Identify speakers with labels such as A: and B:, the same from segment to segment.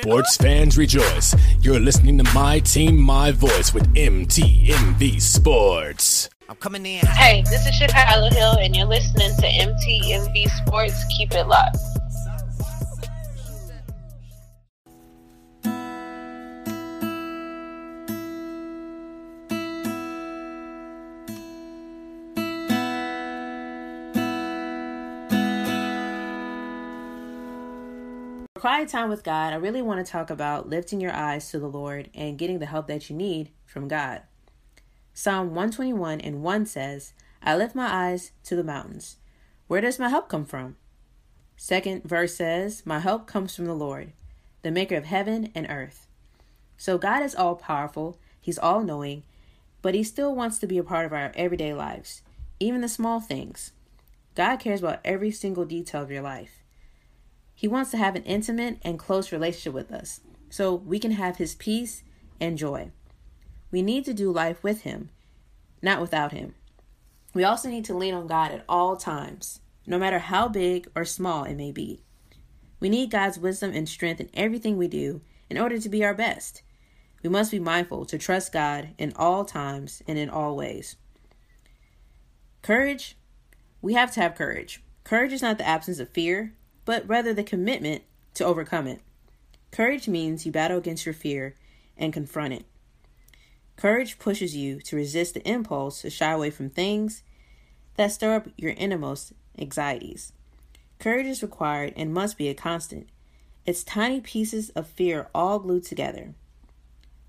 A: Sports fans rejoice. You're listening to My Team, My Voice with MTMV Sports.
B: I'm coming in. Hey, this is Chicago Hill, and you're listening to MTMV Sports. Keep it locked.
C: Quiet time with God, I really want to talk about lifting your eyes to the Lord and getting the help that you need from God. Psalm 121 and 1 says, I lift my eyes to the mountains. Where does my help come from? Second verse says, My help comes from the Lord, the maker of heaven and earth. So God is all powerful, He's all knowing, but He still wants to be a part of our everyday lives, even the small things. God cares about every single detail of your life. He wants to have an intimate and close relationship with us so we can have His peace and joy. We need to do life with Him, not without Him. We also need to lean on God at all times, no matter how big or small it may be. We need God's wisdom and strength in everything we do in order to be our best. We must be mindful to trust God in all times and in all ways. Courage. We have to have courage. Courage is not the absence of fear, but rather the commitment to overcome it. Courage means you battle against your fear and confront it. Courage pushes you to resist the impulse to shy away from things that stir up your innermost anxieties. Courage is required and must be a constant. It's tiny pieces of fear all glued together.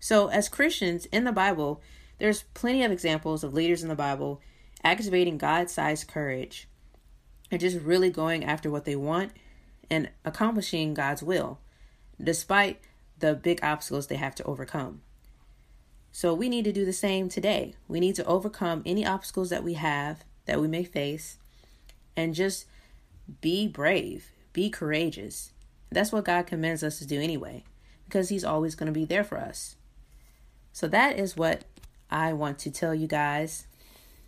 C: So, as Christians in the Bible, there's plenty of examples of leaders in the Bible activating God sized courage and just really going after what they want and accomplishing God's will, despite the big obstacles they have to overcome. So we need to do the same today. We need to overcome any obstacles that we have, that we may face, and just be brave, be courageous. That's what God commands us to do anyway, because He's always going to be there for us. So that is what I want to tell you guys.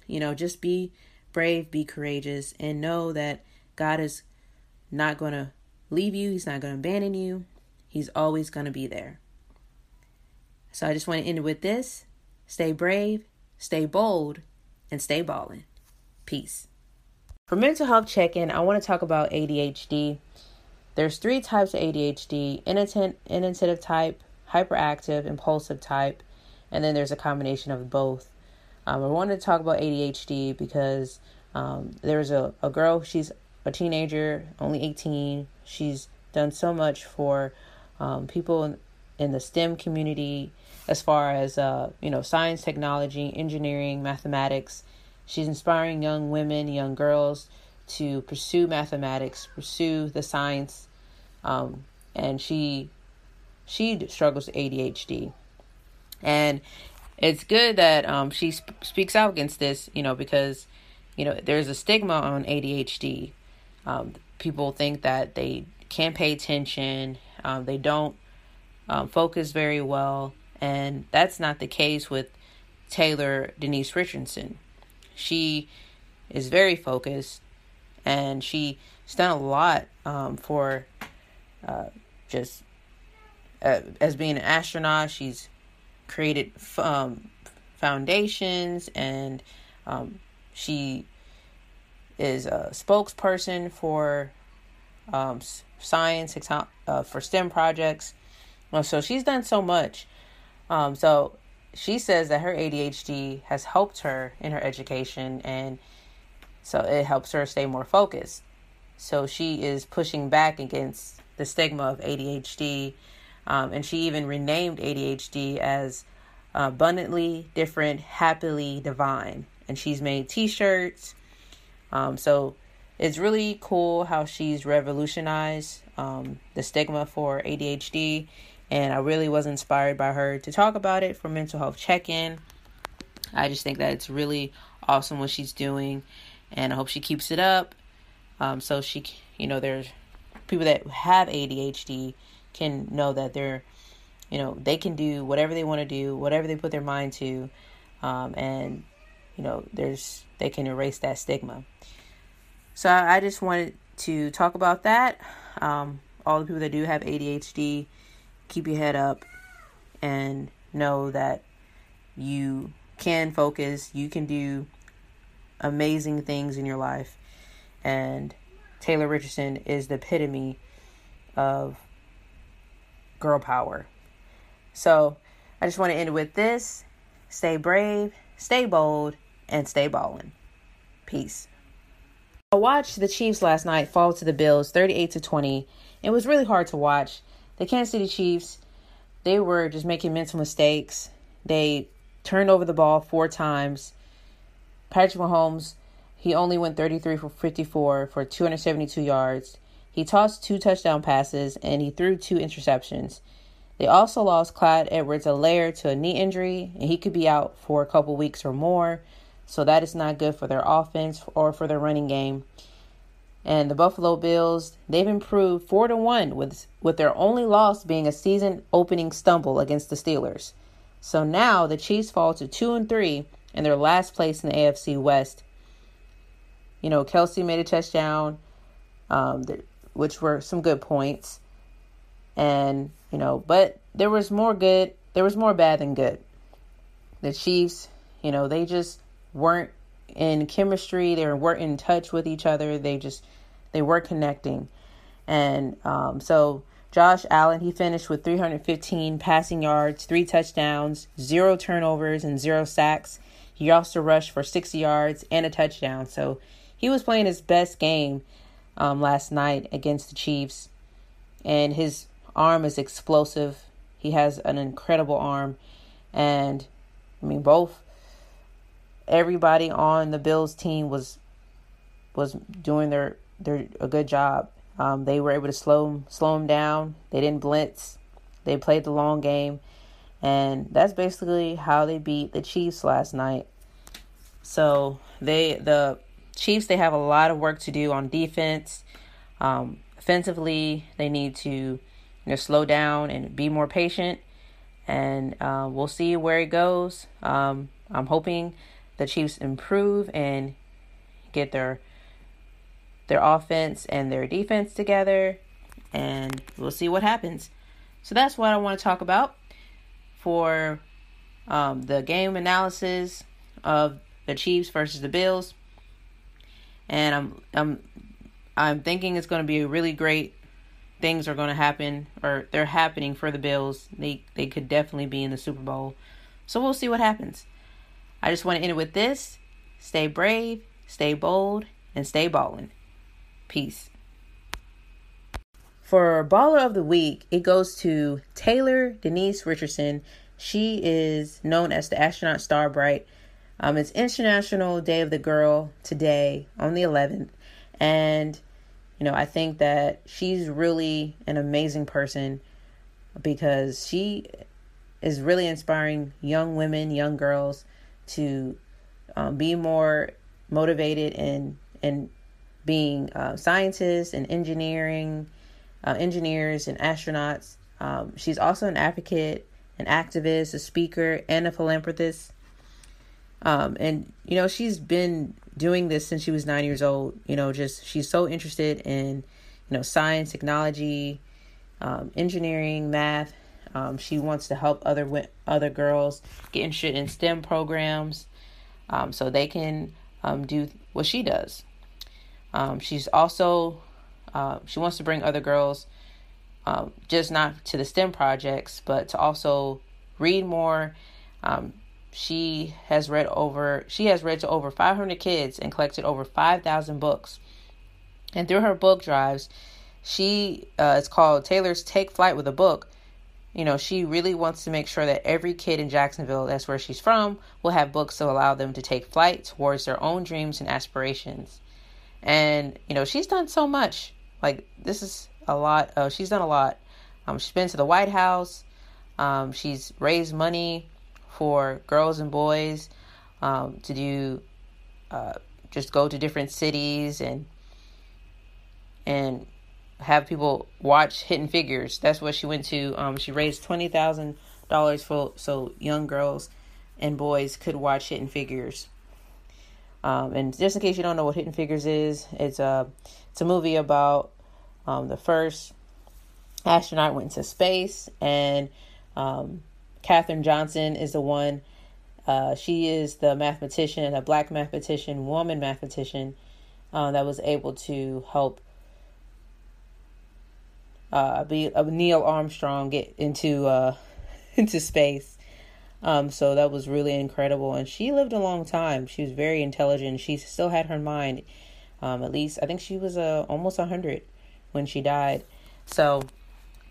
C: You know, just be brave, be courageous, and know that God is not going to leave you, He's not going to abandon you. He's always going to be there. So I just want to end it with this stay brave, stay bold, and stay balling. Peace. For mental health check in, I want to talk about ADHD. There's three types of ADHD inattentive type, hyperactive, impulsive type, and then there's a combination of both. Um, I wanted to talk about ADHD because um, there's a, a girl, she's a teenager, only 18. She's done so much for um, people in, in, the STEM community as far as uh, you know science, technology, engineering, mathematics. She's inspiring young women, young girls to pursue mathematics, pursue the science, um, and she she struggles with ADHD, and it's good that um, she sp- speaks out against this, you know, because you know there's a stigma on ADHD. Um, people think that they can't pay attention, um, they don't um, focus very well, and that's not the case with Taylor Denise Richardson. She is very focused, and she's done a lot um, for uh, just uh, as being an astronaut. She's created um, foundations, and um, she is a spokesperson for um, science uh, for STEM projects. So she's done so much. Um, so she says that her ADHD has helped her in her education, and so it helps her stay more focused. So she is pushing back against the stigma of ADHD, um, and she even renamed ADHD as abundantly different, happily divine. And she's made T-shirts um, so it's really cool how she's revolutionized um, the stigma for ADHD. And I really was inspired by her to talk about it for mental health check in. I just think that it's really awesome what she's doing. And I hope she keeps it up. Um, so she, you know, there's people that have ADHD can know that they're, you know, they can do whatever they want to do, whatever they put their mind to. Um, and, you know, there's, they can erase that stigma. So I just wanted to talk about that. Um, all the people that do have ADHD, keep your head up and know that you can focus, you can do amazing things in your life. And Taylor Richardson is the epitome of girl power. So I just want to end with this stay brave, stay bold, and stay ballin'. Peace. I watched the Chiefs last night fall to the Bills 38 to 20. It was really hard to watch. The Kansas City Chiefs, they were just making mental mistakes. They turned over the ball four times. Patrick Mahomes, he only went 33 for 54 for 272 yards. He tossed two touchdown passes and he threw two interceptions. They also lost Clyde Edwards-Helaire to a knee injury, and he could be out for a couple weeks or more. So that is not good for their offense or for their running game. And the Buffalo Bills, they've improved 4 to 1 with with their only loss being a season opening stumble against the Steelers. So now the Chiefs fall to 2 and 3 in their last place in the AFC West. You know, Kelce made a touchdown, um, which were some good points. And, you know, but there was more good, there was more bad than good. The Chiefs, you know, they just weren't in chemistry. They weren't in touch with each other. They just they were connecting, and um, so Josh Allen he finished with 315 passing yards, three touchdowns, zero turnovers, and zero sacks. He also rushed for 60 yards and a touchdown. So he was playing his best game um, last night against the Chiefs, and his arm is explosive. He has an incredible arm, and I mean both everybody on the Bills team was was doing their their a good job. Um, they were able to slow slow them down. They didn't blitz. They played the long game, and that's basically how they beat the Chiefs last night. So they the Chiefs they have a lot of work to do on defense. Um, offensively, they need to you know slow down and be more patient, and uh, we'll see where it goes. Um, I'm hoping the Chiefs improve and get their their offense and their defense together and we'll see what happens. So that's what I want to talk about for um, the game analysis of the Chiefs versus the Bills. And I'm I'm I'm thinking it's going to be really great things are going to happen or they're happening for the Bills. They they could definitely be in the Super Bowl. So we'll see what happens. I just want to end it with this stay brave, stay bold, and stay ballin'. Peace. For Baller of the Week, it goes to Taylor Denise Richardson. She is known as the astronaut Starbright. Um, it's International Day of the Girl today on the 11th. And, you know, I think that she's really an amazing person because she is really inspiring young women, young girls to um, be more motivated in in being uh, scientists and engineering, uh, engineers and astronauts. Um, she's also an advocate, an activist, a speaker, and a philanthropist. Um, and you know she's been doing this since she was nine years old. You know, just she's so interested in you know science, technology, um, engineering, math, um, she wants to help other other girls get interested in STEM programs, um, so they can um, do what she does. Um, she's also uh, she wants to bring other girls, just not to the STEM projects, but to also read more. She has read over she has read to over 500 kids and collected over 5,000 books. And through her book drives, she uh, it's called Taylor's Take Flight with a Book you know, she really wants to make sure that every kid in Jacksonville, that's where she's from, will have books to allow them to take flight towards their own dreams and aspirations. And, you know, she's done so much. Like, this is a lot. She's done a lot. Um, she's been to the White House. Um, she's raised money for girls and boys um, to do, uh, just go to different cities and, and have people watch Hidden Figures. That's what she went to. Um, she raised twenty thousand dollars for so young girls and boys could watch Hidden Figures. Um, and just in case you don't know what Hidden Figures is, it's a it's a movie about um, the first astronaut went to space, and um, Katherine Johnson is the one. Uh, she is the mathematician, a black mathematician, woman mathematician, uh, that was able to help uh, be uh, Neil Armstrong get into uh, into space. Um, so that was really incredible, and she lived a long time. She was very intelligent. She still had her mind. Um, at least I think she was uh, almost hundred when she died. So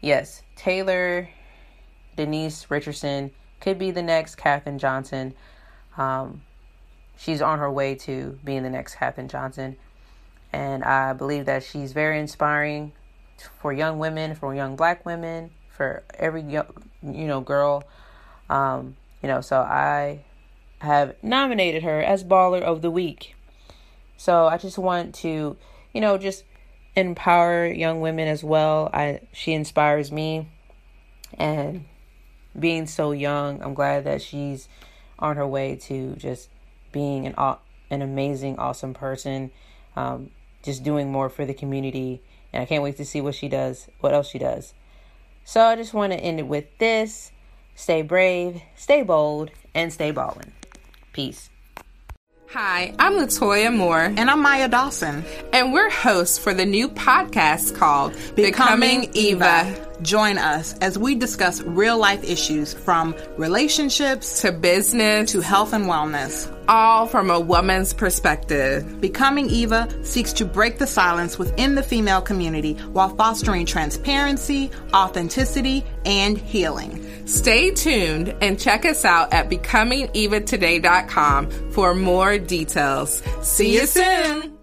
C: yes, Taylor Denise Richardson could be the next Katherine Johnson. Um, she's on her way to being the next Katherine Johnson. And I believe that she's very inspiring for young women, for young black women, for every young, you know, girl. Um, you know, so I have nominated her as Baller of the Week. So I just want to, you know, just empower young women as well. I she inspires me and being so young, I'm glad that she's on her way to just being an an amazing, awesome person, um, just doing more for the community. And I can't wait to see what she does, what else she does. So I just want to end it with this: stay brave, stay bold, and stay ballin'. Peace.
D: Hi, I'm Latoya Moore.
E: And I'm Maya Dawson.
D: And we're hosts for the new podcast called Becoming, Becoming Eva. Eva.
E: Join us as we discuss real life issues from relationships
D: to business
E: to health and wellness.
D: All from a woman's perspective.
E: Becoming Eva seeks to break the silence within the female community while fostering transparency, authenticity, and healing.
D: Stay tuned and check us out at becomingevatoday.com for more details. See you soon.